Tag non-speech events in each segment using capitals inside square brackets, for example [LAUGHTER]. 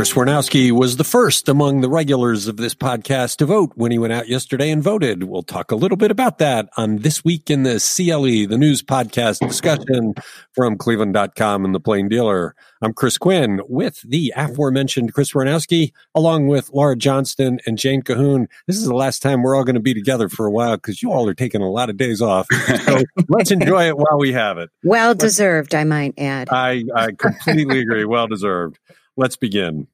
Chris Wernowsky was the first among the regulars of this podcast to vote when he went out yesterday and voted. We'll talk a little bit about that on This Week in the CLE, the news podcast discussion from cleveland.com and the Plain Dealer. I'm Chris Quinn with the aforementioned Chris Wernowsky, along with Laura Johnston and Jane Kahoun. This is the last time we're all going to be together for a while because you all are taking a lot of days off. So [LAUGHS] let's enjoy it while we have it. Well deserved, I might add. I, I completely agree. Well deserved. Let's begin.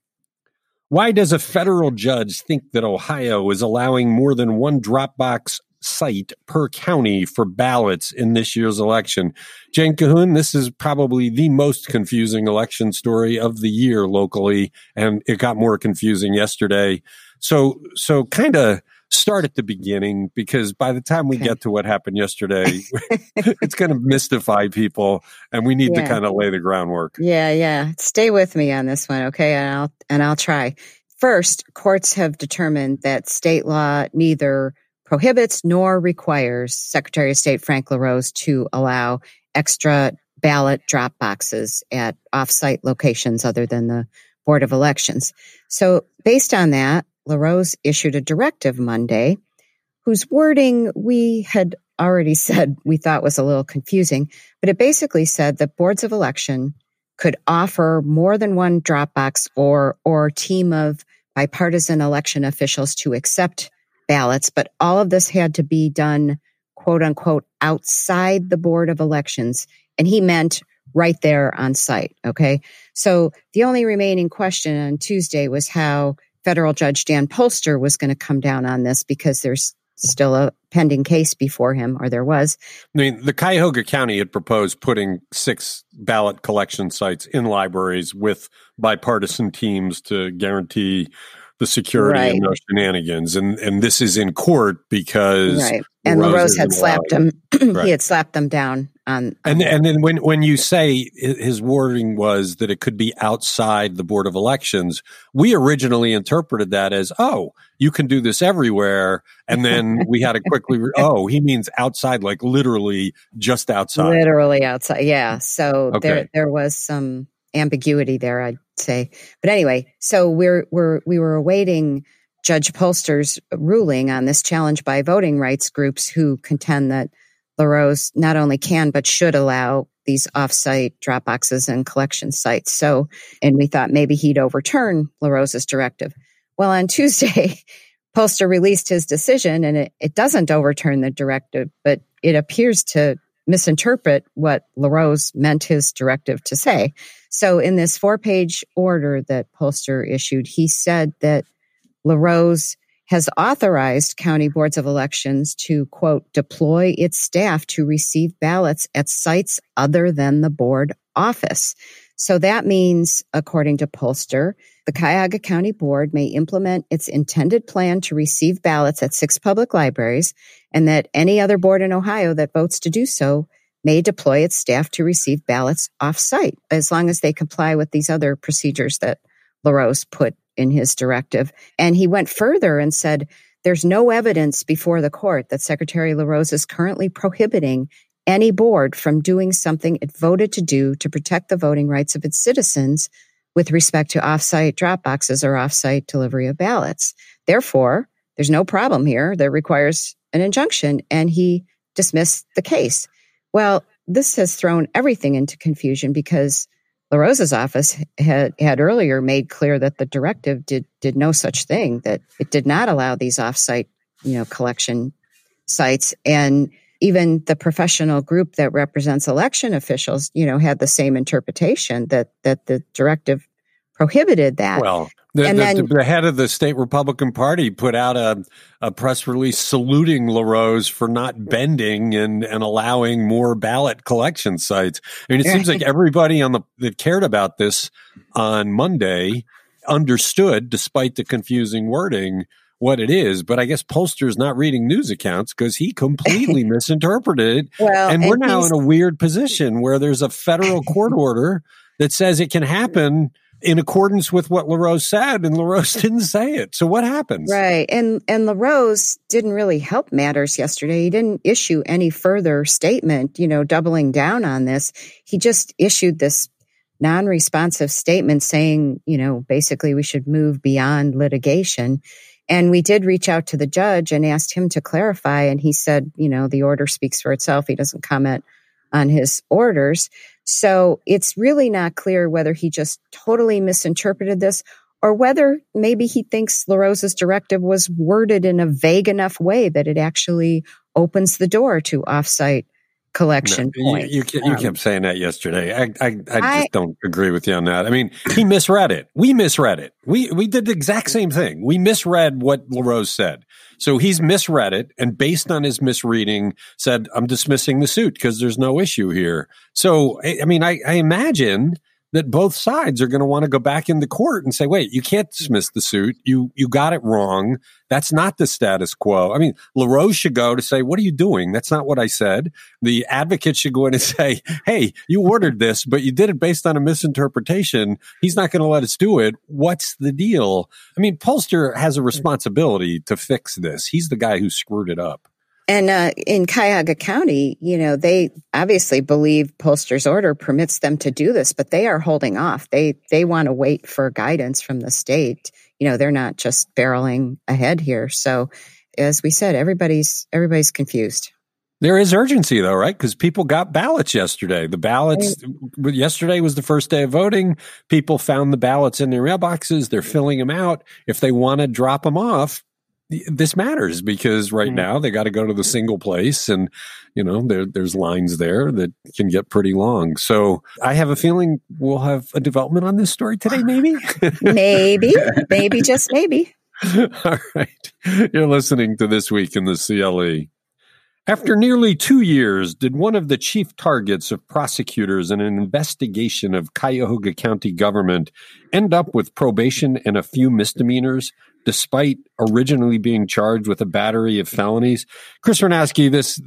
Why does a federal judge think that Ohio is allowing more than one Dropbox site per county for ballots in this year's election? Jane Kahoun, this is probably the most confusing election story of the year locally, and it got more confusing yesterday. So, so kind of start at the beginning because by the time we okay. get to what happened yesterday, [LAUGHS] it's going to mystify people and we need yeah. to kind of lay the groundwork. Yeah, yeah. Stay with me on this one, okay? And I'll and I'll try. First, courts have determined that state law neither prohibits nor requires Secretary of State Frank LaRose to allow extra ballot drop boxes at offsite locations other than the Board of Elections. So, based on that, LaRose issued a directive Monday whose wording we had already [LAUGHS] said we thought was a little confusing, but it basically said that boards of election could offer more than one Dropbox or or team of bipartisan election officials to accept ballots, but all of this had to be done quote unquote outside the board of elections. And he meant right there on site. Okay. So the only remaining question on Tuesday was how federal judge Dan Polster was going to come down on this because there's still a pending case before him, or there was. I mean, the Cuyahoga County had proposed putting six ballot collection sites in libraries with bipartisan teams to guarantee the security right. and no shenanigans. And and this is in court because right. And LaRose had slapped him. [CLEARS THROAT] right. He had slapped them down on and um, and then when when you say his wording was that it could be outside the board of elections, we originally interpreted that as oh you can do this everywhere, and then [LAUGHS] we had to quickly re- oh he means outside like literally just outside, literally outside. Yeah, so okay. there there was some ambiguity there, I'd say. But anyway, so we're we're we were awaiting Judge Polster's ruling on this challenge by voting rights groups who contend that LaRose not only can but should allow these offsite drop boxes and collection sites. So, and we thought maybe he'd overturn LaRose's directive. Well, on [LAUGHS] Tuesday, Polster released his decision and it, it doesn't overturn the directive, but it appears to misinterpret what LaRose meant his directive to say. So in this four page order that Polster issued, he said that LaRose has authorized county boards of elections to quote, deploy its staff to receive ballots at sites other than the board office. So that means, according to Polster, the Cuyahoga County Board may implement its intended plan to receive ballots at six public libraries, and that any other board in Ohio that votes to do so may deploy its staff to receive ballots off site as long as they comply with these other procedures that LaRose put in his directive. And he went further and said, there's no evidence before the court that Secretary LaRose is currently prohibiting any board from doing something it voted to do to protect the voting rights of its citizens with respect to offsite drop boxes or offsite delivery of ballots. Therefore, there's no problem here that requires an injunction, and he dismissed the case. Well, this has thrown everything into confusion because LaRose's office had, had earlier made clear that the directive did, did no such thing, that it did not allow these offsite, you know, collection sites. And even the professional group that represents election officials, you know, had the same interpretation that, that the directive prohibited that. Well, the, the, then, the, head of the state Republican Party put out a, a press release saluting LaRose for not bending and, and allowing more ballot collection sites. I mean, it seems like everybody on the that cared about this on Monday understood, despite the confusing wording, what it is. But I guess Polster's not reading news accounts because he completely [LAUGHS] misinterpreted it. Well, and we're and now in a weird position where there's a federal court order that says it can happen in accordance with what LaRose said, and LaRose [LAUGHS] didn't say it. So what happens? Right. And and LaRose didn't really help matters yesterday. He didn't issue any further statement, you know, doubling down on this. He just issued this non responsive statement saying, you know, basically we should move beyond litigation. And we did reach out to the judge and asked him to clarify. And he said, you know, the order speaks for itself. He doesn't comment on his orders. So it's really not clear whether he just totally misinterpreted this or whether maybe he thinks LaRose's directive was worded in a vague enough way that it actually opens the door to offsite collection no, point. You, you, you um, kept saying that yesterday. I, I, I just I, don't agree with you on that. I mean, he misread it. We misread it. We we did the exact same thing. We misread what LaRose said. So he's misread it and based on his misreading said, I'm dismissing the suit because there's no issue here. So, I, I mean, I, I imagine that both sides are going to want to go back into court and say, wait, you can't dismiss the suit. You, you got it wrong. That's not the status quo. I mean, LaRose should go to say, what are you doing? That's not what I said. The advocate should go in and [LAUGHS] say, hey, you ordered this, but you did it based on a misinterpretation. He's not going to let us do it. What's the deal? I mean, Polster has a responsibility to fix this. He's the guy who screwed it up. And uh, in Cuyahoga County, you know, they obviously believe Polster's order permits them to do this, but they are holding off. They they want to wait for guidance from the state. You know, they're not just barreling ahead here. So, as we said, everybody's everybody's confused. There is urgency though, right? Because people got ballots yesterday. The ballots right. yesterday was the first day of voting. People found the ballots in their mailboxes. They're filling them out. If they want to drop them off, this matters because right mm-hmm. now they got to go to the single place and you know there, there's lines there that can get pretty long. So i have a feeling we'll have a development on this story today maybe? [LAUGHS] Maybe. Maybe just maybe. [LAUGHS] All right. You're listening to this week in the cle after nearly two years, did one of the chief targets of prosecutors in an investigation of Cuyahoga County government end up with probation and a few misdemeanors, despite originally being charged with a battery of felonies? Chris Wernowsky, this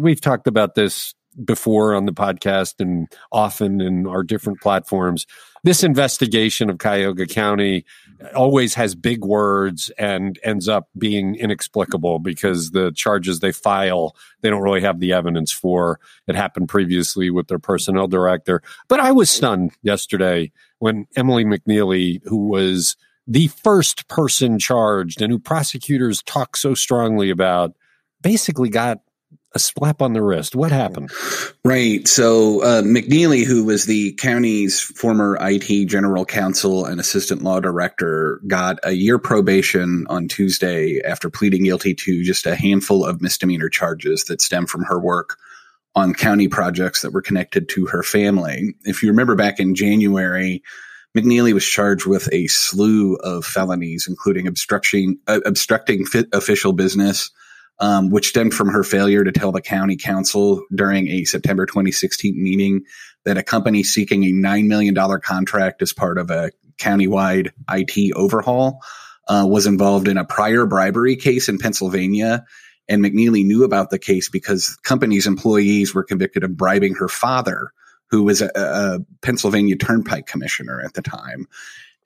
we've talked about this before on the podcast and often in our different platforms. This investigation of Cuyahoga County always has big words and ends up being inexplicable because the charges they file, they don't really have the evidence for. It happened previously with their personnel director. But I was stunned yesterday when Emily McNeeley, who was the first person charged and who prosecutors talk so strongly about, basically got a slap on the wrist. What happened? Right. So uh, McNeeley, who was the county's former IT general counsel and assistant law director, got a year probation on Tuesday after pleading guilty to just a handful of misdemeanor charges that stem from her work on county projects that were connected to her family. If you remember back in January, McNeeley was charged with a slew of felonies, including obstructing uh, obstructing official business um, which stemmed from her failure to tell the county council during a September 2016 meeting that a company seeking a $9 million contract as part of a countywide IT overhaul uh, was involved in a prior bribery case in Pennsylvania. And McNeeley knew about the case because the company's employees were convicted of bribing her father, who was a, a Pennsylvania Turnpike commissioner at the time.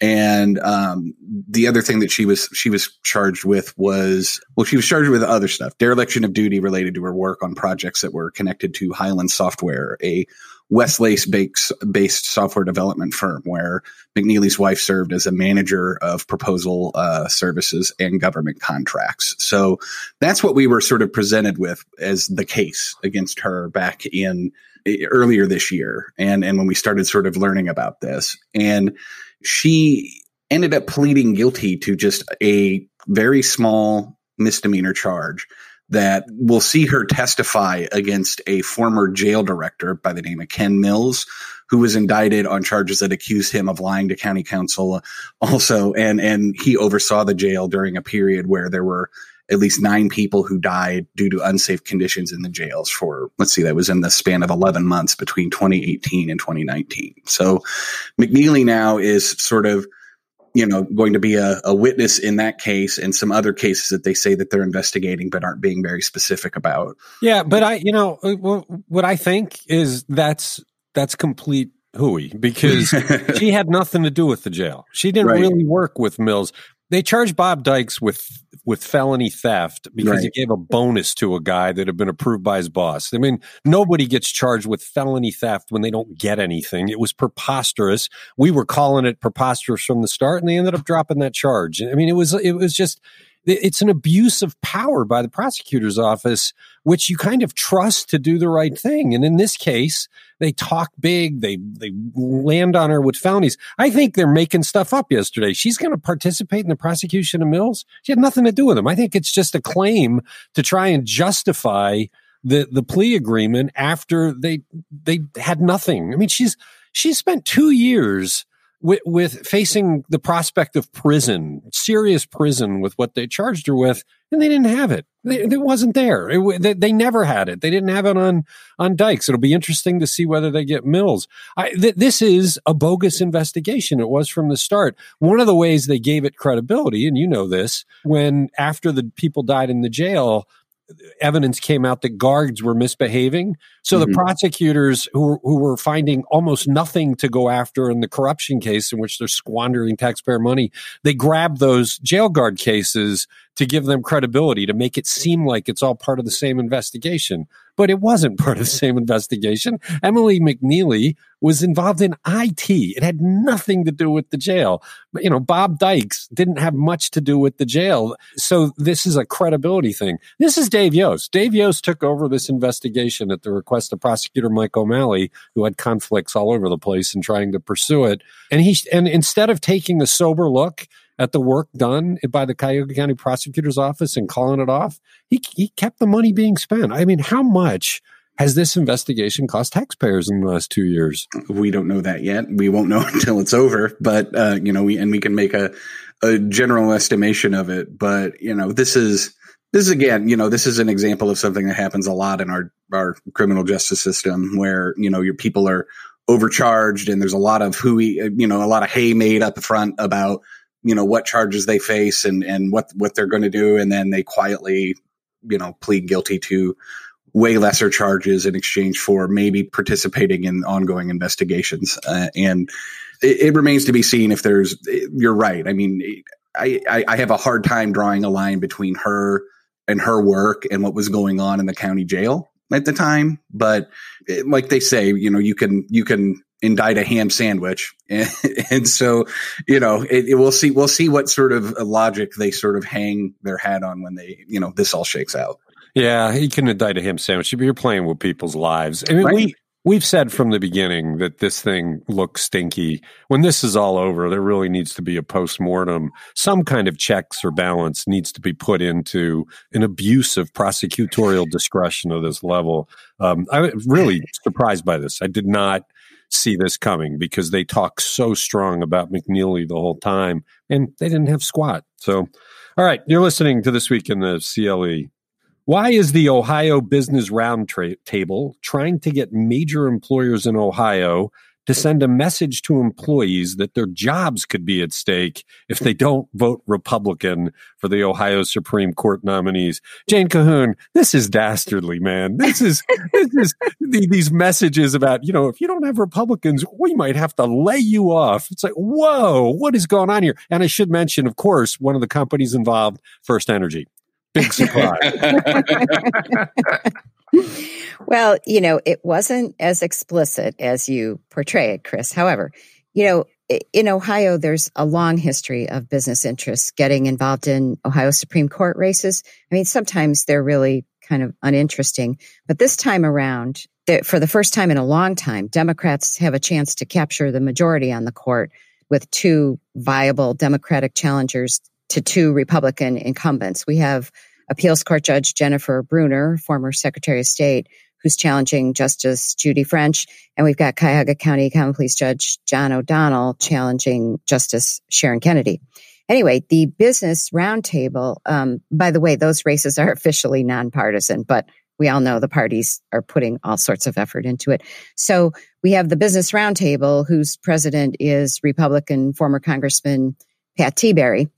And um, the other thing that she was she was charged with was well, she was charged with other stuff, dereliction of duty related to her work on projects that were connected to Hyland Software, a Westlake based software development firm where McNeeley's wife served as a manager of proposal uh, services and government contracts. So that's what we were sort of presented with as the case against her back in earlier this year, and and when we started sort of learning about this and she ended up pleading guilty to just a very small misdemeanor charge that will see her testify against a former jail director by the name of Ken Mills, who was indicted on charges that accused him of lying to county council uh, also. And, and he oversaw the jail during a period where there were at least nine people who died due to unsafe conditions in the jails for, let's see, that was in the span of 11 months between 2018 and 2019. So McNeeley now is sort of, you know, going to be a, a witness in that case and some other cases that they say that they're investigating but aren't being very specific about. Yeah, but I, you know, uh, what I think is that's that's complete hooey because [LAUGHS] she had nothing to do with the jail. She didn't right. really work with Mills they charged Bob Dykes with with felony theft because right. he gave a bonus to a guy that had been approved by his boss. I mean, nobody gets charged with felony theft when they don't get anything. It was preposterous. We were calling it preposterous from the start, and they ended up dropping that charge. I mean, it was it was just it's an abuse of power by the prosecutor's office, which you kind of trust to do the right thing. And in this case, they talk big. They, they land on her with felonies. I think they're making stuff up yesterday. She's going to participate in the prosecution of Mills. She had nothing to do with him. I think it's just a claim to try and justify the, the plea agreement after they, they had nothing. I mean, she's, she spent two years with, with facing the prospect of prison, serious prison with what they charged her with, and they didn't have it. It wasn't there. It, they, they, never had it. They didn't have it on on Dykes. It'll be interesting to see whether they get Mills. I, th- this is a bogus investigation. It was from the start. One of the ways they gave it credibility, and you know this, when after the people died in the jail, evidence came out that guards were misbehaving. So mm-hmm. the prosecutors who, who were finding almost nothing to go after in the corruption case in which they're squandering taxpayer money, they grabbed those jail guard cases to give them credibility, to make it seem like it's all part of the same investigation. But it wasn't part of the same investigation. Emily McNeeley was involved in IT. It had nothing to do with the jail. You know, Bob Dykes didn't have much to do with the jail. So this is a credibility thing. This is Dave Yost. Dave Yost took over this investigation at the request of prosecutor Mike O'Malley, who had conflicts all over the place in trying to pursue it. And he, and instead of taking a sober look at the work done by the Cuyahoga County Prosecutor's Office and calling it off, he, he kept the money being spent. I mean, how much has this investigation cost taxpayers in the last two years? We don't know that yet. We won't know [LAUGHS] until it's over. But uh, you know, we and we can make a a general estimation of it. But you know, this is this is again, you know, this is an example of something that happens a lot in our our criminal justice system, where you know your people are overcharged and there's a lot of hooey, you know, a lot of hay made up front about you know what charges they face and and what what they're going to do. And then they quietly you know plead guilty to way lesser charges in exchange for maybe participating in ongoing investigations. Uh, and it, it, remains to be seen if there's you're right. I mean I, I have a hard time drawing a line between her and her work and what was going on in the county jail at the time. But it, like they say you know you can you can indict a ham sandwich. And, [LAUGHS] and so, you know, it, it, we'll see, we'll see what sort of logic they sort of hang their hat on when they, you know, this all shakes out. Yeah, he can indict a ham sandwich. But you're playing with people's lives. I mean, right. we, We've said from the beginning that this thing looks stinky. When this is all over, there really needs to be a post-mortem. Some kind of checks or balance needs to be put into an abuse of prosecutorial discretion of this level. Um, I was really surprised by this. I did not see this coming because they talk so strong about McNeeley the whole time and they didn't have squat. So, all right, you're listening to This Week in the CLE. Why is the Ohio Business Roundtable trying to get major employers in Ohio to send a message to employees that their jobs could be at stake if they don't vote Republican for the Ohio Supreme Court nominees. Jane Kahoun, this is dastardly, man. This is, [LAUGHS] this is these messages about, you know, if you don't have Republicans, we might have to lay you off. It's like, whoa, what is going on here? And I should mention, of course, one of the companies involved, First Energy. Big [LAUGHS] surprise. [LAUGHS] [LAUGHS] well, you know, it wasn't as explicit as you portray it, Chris. However, you know, in Ohio, there's a long history of business interests getting involved in Ohio Supreme Court races. I mean, sometimes they're really kind of uninteresting, but this time around, for the first time in a long time, Democrats have a chance to capture the majority on the court with two viable Democratic challengers to two Republican incumbents. We have appeals court judge Jennifer Brunner, former Secretary of State, who's challenging Justice Judy French. And we've got Cuyahoga County Common Pleas Judge John O'Donnell challenging Justice Sharon Kennedy. Anyway, the business roundtable, um, by the way, those races are [LAUGHS] officially nonpartisan, but we all know the parties are putting all sorts of effort into it. So we have the business roundtable, whose president is Republican former Congressman Pat Tiberi.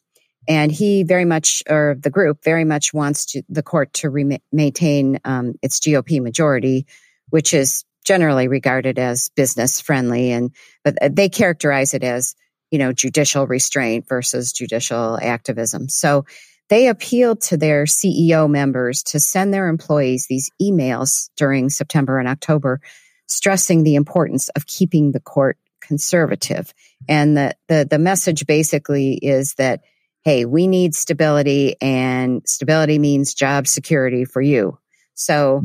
And he very much, or the group very much wants to, the court to re- maintain um, its GOP majority, which is generally regarded as business friendly. And but they characterize it as you know, judicial restraint versus judicial activism. So they appealed to their CEO members to send their employees these emails during September and October, stressing the importance of keeping the court conservative. And the, the, the message basically is that, hey, we need stability and stability means job security for you. So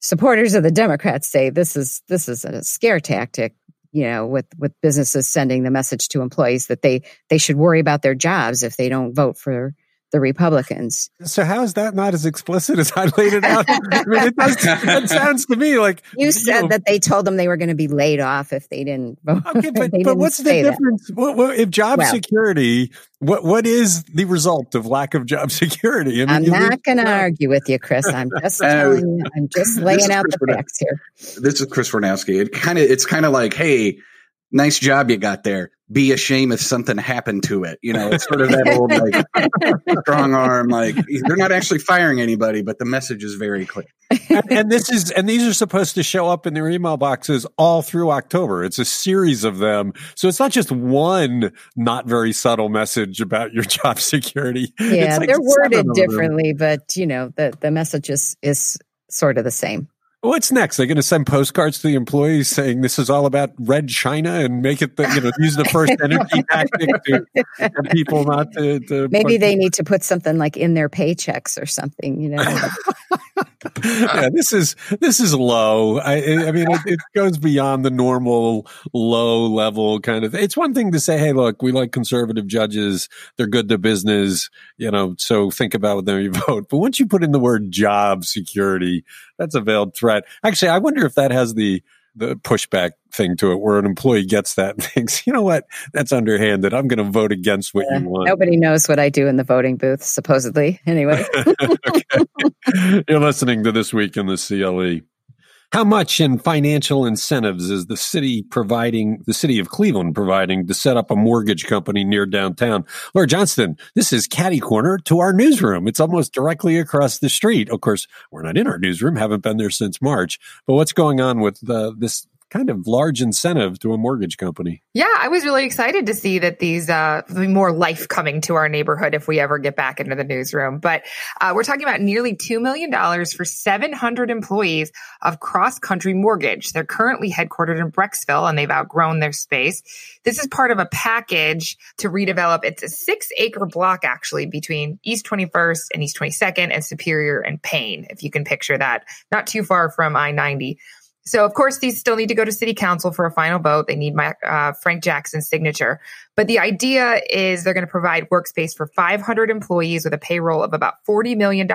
supporters of the Democrats say this is this is a scare tactic, you know, with with businesses sending the message to employees that they they should worry about their jobs if they don't vote for the Republicans. So how is that not as explicit as I laid it out? I mean, it, does, it sounds to me like you said know, that they told them they were going to be laid off if they didn't vote. Okay, but, [LAUGHS] but what's the difference? What, what, if job well, security? What what is the result of lack of job [LAUGHS] security? I am not going to argue with you, Chris. I'm just [LAUGHS] uh, telling you. I'm just laying out the facts here. This is Chris Wernowsky. It kind of it's kind of like, hey nice job you got there. Be ashamed if something happened to it. You know, it's sort of that old like [LAUGHS] strong arm. Like they're not actually firing anybody, but the message is very clear. and, and, this is and these are supposed to show up in their email boxes all through October. It's a series of them, so it's not just one not very subtle message about your [LAUGHS] job security. Yeah, like they're worded differently, but you know the the message is is sort of the same. What's next? They're going to send postcards to the employees saying this is all about red China and make it the you know use the first [LAUGHS] energy tactic to get people not to. to Maybe they need to put something like in their paychecks or something. You know. [LAUGHS] yeah, this is this is low. I, I mean, it, it, goes beyond the normal low level kind of. It's one thing to say, "Hey, look, we like conservative judges; they're good to business," you know. So think about them you [LAUGHS] vote. But once you put in the word job security, that's a veiled threat. Actually, I wonder if that has the the pushback thing to it where an employee gets that and [LAUGHS] thinks, you know what, that's underhanded. I'm going to vote against what yeah, you want. Nobody knows what I do in the voting booth, supposedly. [LAUGHS] Anyway. [LAUGHS] You're listening to This Week in the CLE. How much in financial incentives is the city providing, the city of Cleveland providing to set up a mortgage company near downtown? Laura Johnston, this is Caddy Corner to our newsroom. It's almost directly across the street. Of course, we're not in our newsroom, haven't been there since March. But what's going on with uh, this kind of large incentive to a mortgage company. Yeah, I was really excited to see that these uh, more life coming to our neighborhood if we ever get back into the newsroom. But uh, we're talking about nearly two million dollars for 700 employees of Cross Country Mortgage. They're currently headquartered in Brecksville, and they've outgrown their space. This is part of a package to redevelop. It's a six-acre block actually between East 21st and East 22nd, and Superior and Payne, if you can picture that, not too far from I-90. So, of course, these still need to go to city council for a final vote. They need my, uh, Frank Jackson's signature. But the idea is they're going to provide workspace for 500 employees with a payroll of about $40 million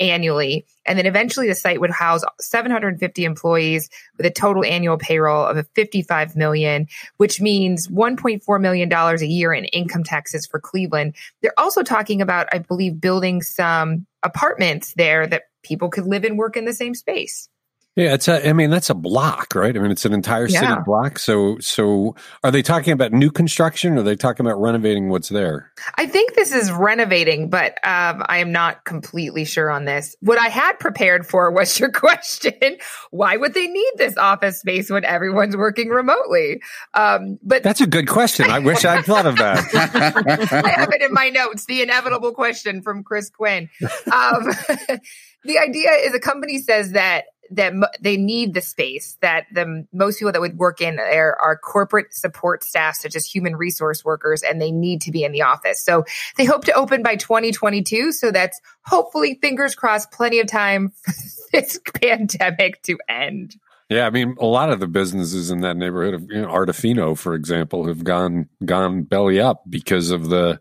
annually. And then eventually the site would house 750 employees with a total annual payroll of 55 million, which means 1.4 million dollars a year in income taxes for Cleveland. They're also talking about, I believe, building some apartments there that people could live and work in the same space. Yeah, it's a. I mean, that's a block, right? I mean, it's an entire city yeah. block. So, so are they talking about new construction, or are they talking about renovating what's there? I think this is renovating, but um, I am not completely sure on this. What I had prepared for was your [LAUGHS] question: Why would they need this office space when everyone's working remotely? Um, but that's a good question. I wish I'd thought of that. [LAUGHS] I have it in my notes. The inevitable question from Chris Quinn. Um, [LAUGHS] the idea is a company says that that they need the space that the most people that would work in there are corporate support staff such as human resource workers and they need to be in the office. So they hope to open by 2022 so that's hopefully fingers crossed plenty of time for [LAUGHS] this pandemic to end. Yeah, I mean, a lot of the businesses in that neighborhood, of you know, for example, have gone gone belly up because of the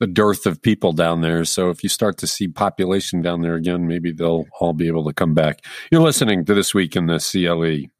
the dearth of people down there. So if you start to see population down there again, maybe they'll all be able to come back. You're listening to This Week in the CLE.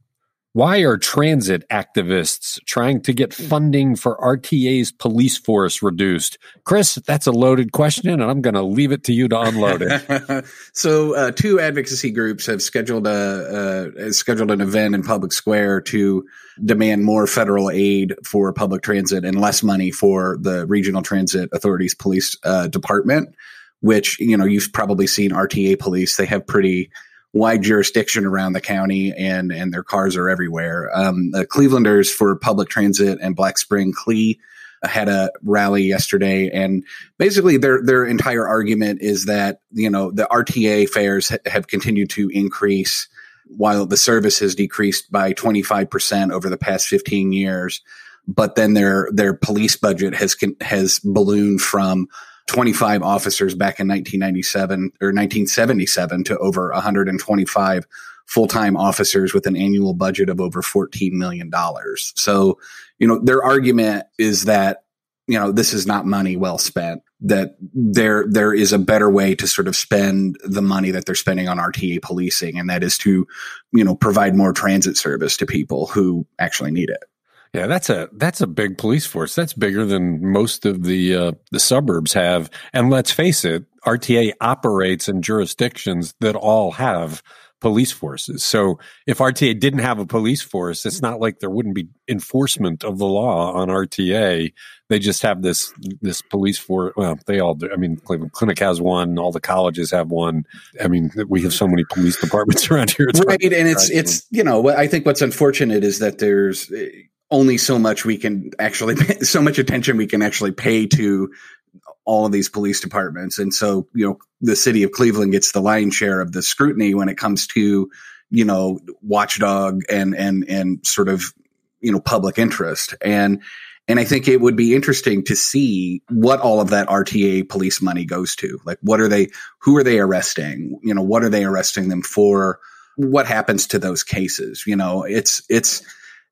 Why are transit activists trying to get funding for RTA's police force reduced? Chris, that's a loaded question, and I'm going to leave it to you to unload it. [LAUGHS] so, uh, two advocacy groups have scheduled a uh, scheduled an event in Public Square to demand more federal aid for public transit and less money for the Regional Transit Authority's police uh, department. Which you know you've probably seen RTA police; they have pretty wide jurisdiction around the county and and their cars are everywhere. Um, the Clevelanders for public transit and Black Spring Clee had a rally yesterday, and basically their their entire argument is that you know the RTA fares ha- have continued to increase while the service has decreased by 25% over the past 15 years but then their their police budget has has ballooned from 25 officers back in 1997 or 1977 to over 125 full-time officers with an annual budget of over 14 million dollars. So, you know, their argument is that you know, this is not money well spent that there there is a better way to sort of spend the money that they're spending on RTA policing and that is to, you know, provide more transit service to people who actually need it. Yeah, that's a that's a big police force. That's bigger than most of the uh, the suburbs have. And let's face it, RTA operates in jurisdictions that all have police forces. So if RTA didn't have a police force, it's not like there wouldn't be enforcement of the law on RTA. They just have this this police force. Well, they all do. I mean, Cleveland Clinic has one. All the colleges have one. I mean, we have so many police departments [LAUGHS] around here. It's right, and it's it's you know, I think what's unfortunate is that there's only so much we can actually [LAUGHS] so much attention we can actually pay to all of these police departments and so you know the city of cleveland gets the lion's share of the scrutiny when it comes to you know watchdog and and and sort of you know public interest and and I think it would be interesting to see what all of that RTA police money goes to. Like, what are they, who are they arresting? You know, what are they arresting them for? What happens to those cases? You know, it's, it's,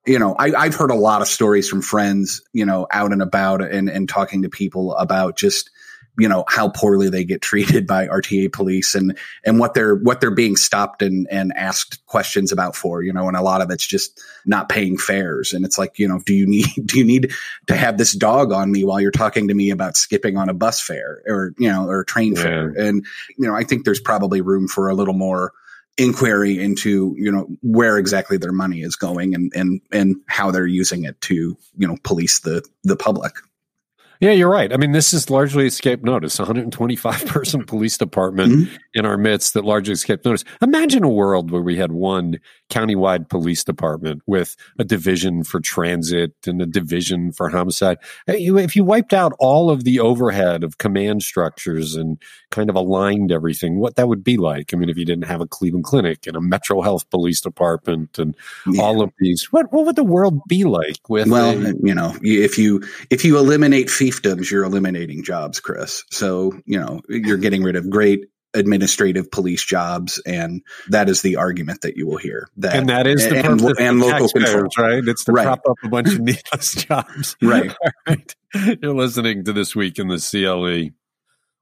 you know, I, have heard a lot of stories from friends, you know, out and about and, and talking to people about just, you know, how poorly they get treated [LAUGHS] by RTA police and, and what they're, what they're being stopped and, and asked questions about for, you know, and a lot of it's just not paying fares. And it's like, you know, do you need, [LAUGHS] do you need to have this dog on me while you're talking to me about skipping on a bus fare or, you know, or train yeah. fare? And, you know, I think there's probably room for a little more, inquiry into you know where exactly their money is going and and and how they're using it to you know police the the public yeah, you're right. I mean, this is largely escape notice. 125 person [LAUGHS] police department mm-hmm. in our midst that largely escaped notice. Imagine a world where we had one countywide police department with a division for transit and a division for homicide. If you wiped out all of the overhead of command structures and kind of aligned everything, what that would be like. I mean, if you didn't have a Cleveland Clinic and a Metro Health Police Department and yeah. all of these, what what would the world be like with? Well, a, you know, if you if you eliminate fee fiefdoms, you're eliminating jobs, Chris. So, you know, you're getting rid of great administrative police jobs and that is the argument that you will hear that and that is the and, and, and local control right it's to right. prop up a bunch of [LAUGHS] needless jobs right. [LAUGHS] right you're listening to this week in the cle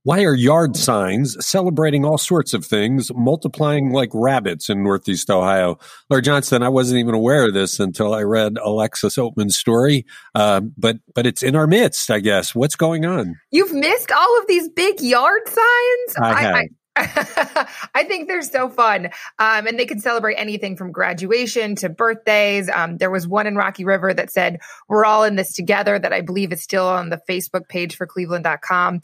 why are yard signs celebrating all sorts of things multiplying like rabbits in Northeast Ohio? Laura Johnston, I wasn't even aware of this until I read Alexis Oatman's story, uh, but but it's in our midst, I guess. What's going on? You've missed all of these big yard signs. I, have. I, [LAUGHS] I think they're so fun. Um, and they can celebrate anything from graduation to birthdays. Um, there was one in Rocky River that said, We're all in this together, that I believe is still on the Facebook page for cleveland.com.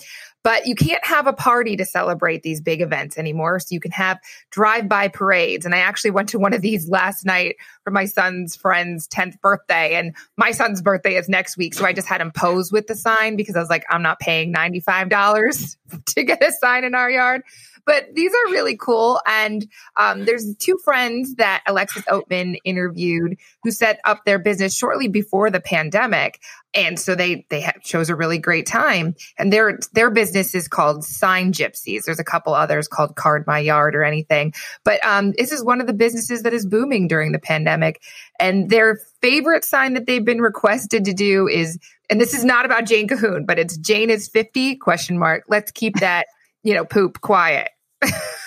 But you can't have a party to celebrate these big events anymore. So you can have drive by parades. And I actually went to one of these last night for my son's friend's 10th birthday. And my son's birthday is next week. So I just had him pose with the sign because I was like, I'm not paying $95 [LAUGHS] to get a sign in our yard but these are really cool. And um, there's two friends that Alexis Oatman interviewed who set up their business shortly before the pandemic. And so they they chose a really great time. And their their business is called Sign Gypsies. There's a couple others called Card My Yard or anything. But um, this is one of the businesses that is booming during the pandemic. And their favorite sign that they've been requested to do is and this is not about Jane Kahoun, but it's Jane is 50 question mark. Let's keep that, you know, poop quiet.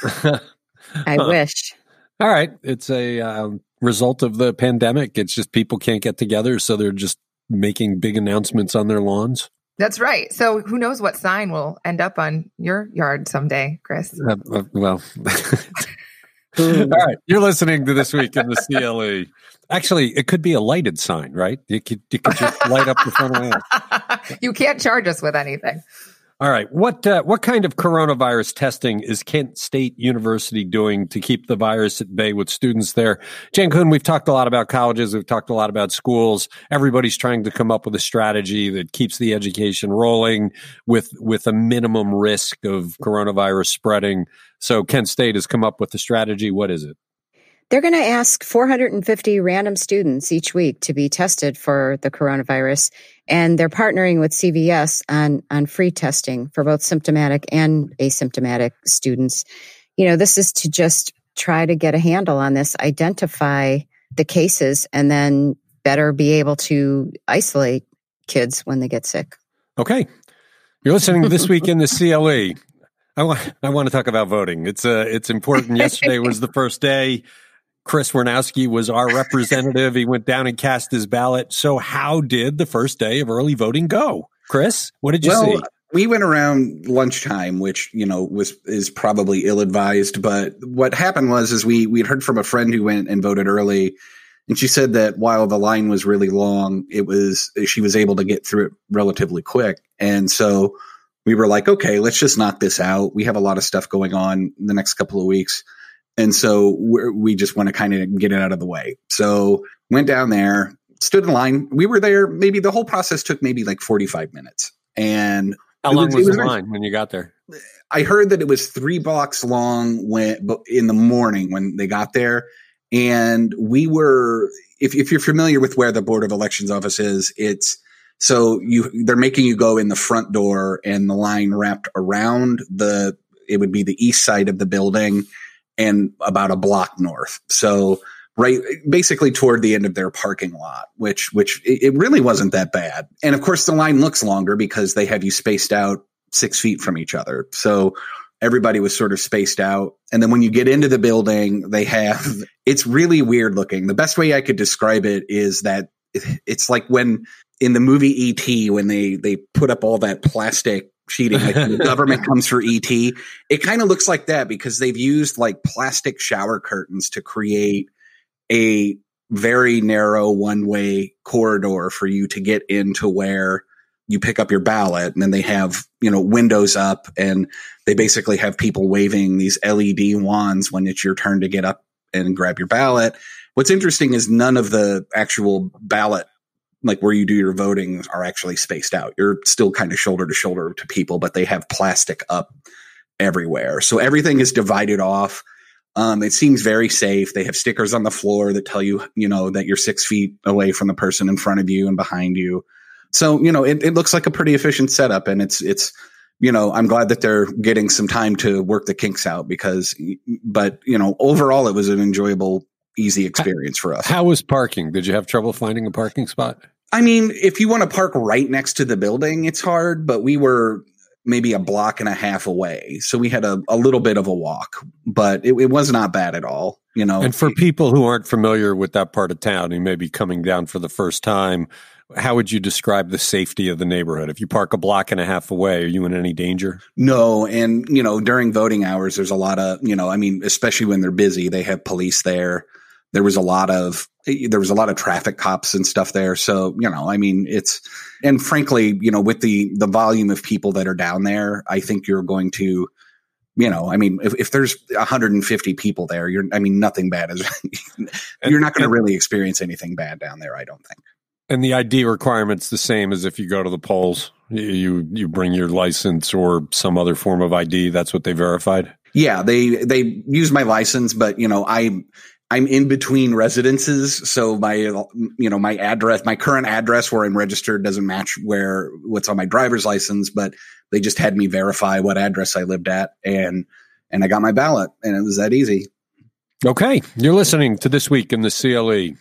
[LAUGHS] I wish. All right. It's a uh, result of the pandemic. It's just people can't get together. So they're just making big announcements on their lawns. That's right. So who knows what sign will end up on your yard someday, Chris? Uh, uh, well, [LAUGHS] all right. You're listening to This Week in the CLE. Actually, it could be a lighted sign, right? You could, you could just light up the front of the [LAUGHS] You can't charge us with anything. All right. What uh, what kind of coronavirus testing is Kent State University doing to keep the virus at bay with students there? Jane Kuhn, we've talked a lot about colleges. We've talked a lot about schools. Everybody's trying to come up with a strategy that keeps the education rolling with with a minimum risk of coronavirus spreading. So Kent State has come up with a strategy. What is it? They're going to ask 450 random students each week to be tested for the coronavirus. And they're partnering with CVS on, on free testing for both symptomatic and asymptomatic students. You know, this is to just try to get a handle on this, identify the cases, and then better be able to isolate kids when they get sick. Okay. You're listening this week in the CLE. I want I want to talk about voting. It's uh it's important. Yesterday was the first day. Chris Wernowsky was our [LAUGHS] representative. he went down and cast his ballot. So, how did the first day of early voting go? Chris, what did you well, see? We went around lunchtime, which you know was is probably ill advised. But what happened was, is we we'd heard from a friend who went and voted early, and she said that while the line was really long, it was she was able to get through it relatively quick. And so we were like, okay, let's just knock this out. We have a lot of stuff going on the next couple of weeks. And so we just want to kind of get it out of the way. So went down there, stood in line. We were there. Maybe the whole process took maybe like 45 minutes. And how long was, was, was the line when you got there? I heard that it was three blocks long when in the morning when they got there. And we were, if, if you're familiar with where the Board of Elections office is, it's so you they're making you go in the front door and the line wrapped around the it would be the east side of the building and about a block north. So right basically toward the end of their parking lot which which it really wasn't that bad. And of course the line looks longer because they have you spaced out six feet from each other. So everybody was sort of spaced out. And then when you get into the building they have [LAUGHS] it's really weird looking. The best way i could describe it is that it's like when in the movie et when they they put up all that plastic cheating. Like the [LAUGHS] government comes for ET. It kind of looks like that because they've used like plastic shower curtains to create a very narrow one way corridor for you to get into where you pick up your ballot and then they have, you know, windows up and they basically have people waving these LED wands when it's your turn to get up and grab your ballot. What's interesting is none of the actual ballot like where you do your voting are actually spaced out. You're still kind of shoulder to shoulder to people, but they have plastic up everywhere. So everything is divided off. Um, it seems very safe. They have stickers on the floor that tell you, you know, that you're six feet away from the person in front of you and behind you. So, you know, it, it looks like a pretty efficient setup and it's, it's, you know, I'm glad that they're getting some time to work the kinks out because, but, you know, overall it was an enjoyable easy experience for us. How was parking? Did you have trouble finding a parking spot? I mean, if you want to park right next to the building, it's hard, but we were maybe a block and a half away. So we had a, a little bit of a walk, but it, it, was not bad at all. You know, and for people who aren't familiar with that part of town, who may be coming down for the first time, how would you describe the safety of the neighborhood? If you park a block and a half away, are you in any danger? No. And, you know, during voting hours, there's a lot of, you know, I mean, especially when they're busy, they have police there there was a lot of eh, there was a lot of traffic cops and stuff there. So you know i mean it's and frankly you know with the the volume of people that are down there i think you're going to you know i mean if, if there's 150 people there you're i mean nothing bad is [LAUGHS] you're not going to really experience anything bad down there i don't think. And the id requirement's the same as if you go to the polls. You you bring your license or some other form of id that's what they verified? Yeah they they use my license but you know i I'm in between residences, so my you know my address, my current address where I'm registered doesn't match where what's on my driver's license, but they just had me verify what address I lived at, and and I got my ballot, and it was that easy. Okay, you're listening to this week in the CLE.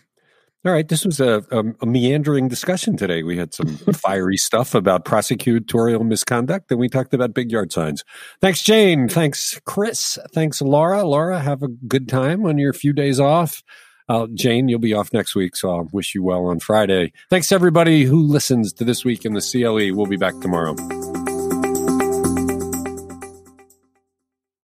All right, this was a, a, a, meandering discussion today. We had some [LAUGHS] fiery stuff about prosecutorial misconduct, and we talked about big yard signs. Thanks, Jane. Thanks, Chris. Thanks, Laura. Laura, have a good time on your few days off. Uh, Jane, you'll be off next week, so I'll wish you well on Friday. Thanks, everybody who listens to This Week in the CLE. We'll be back tomorrow.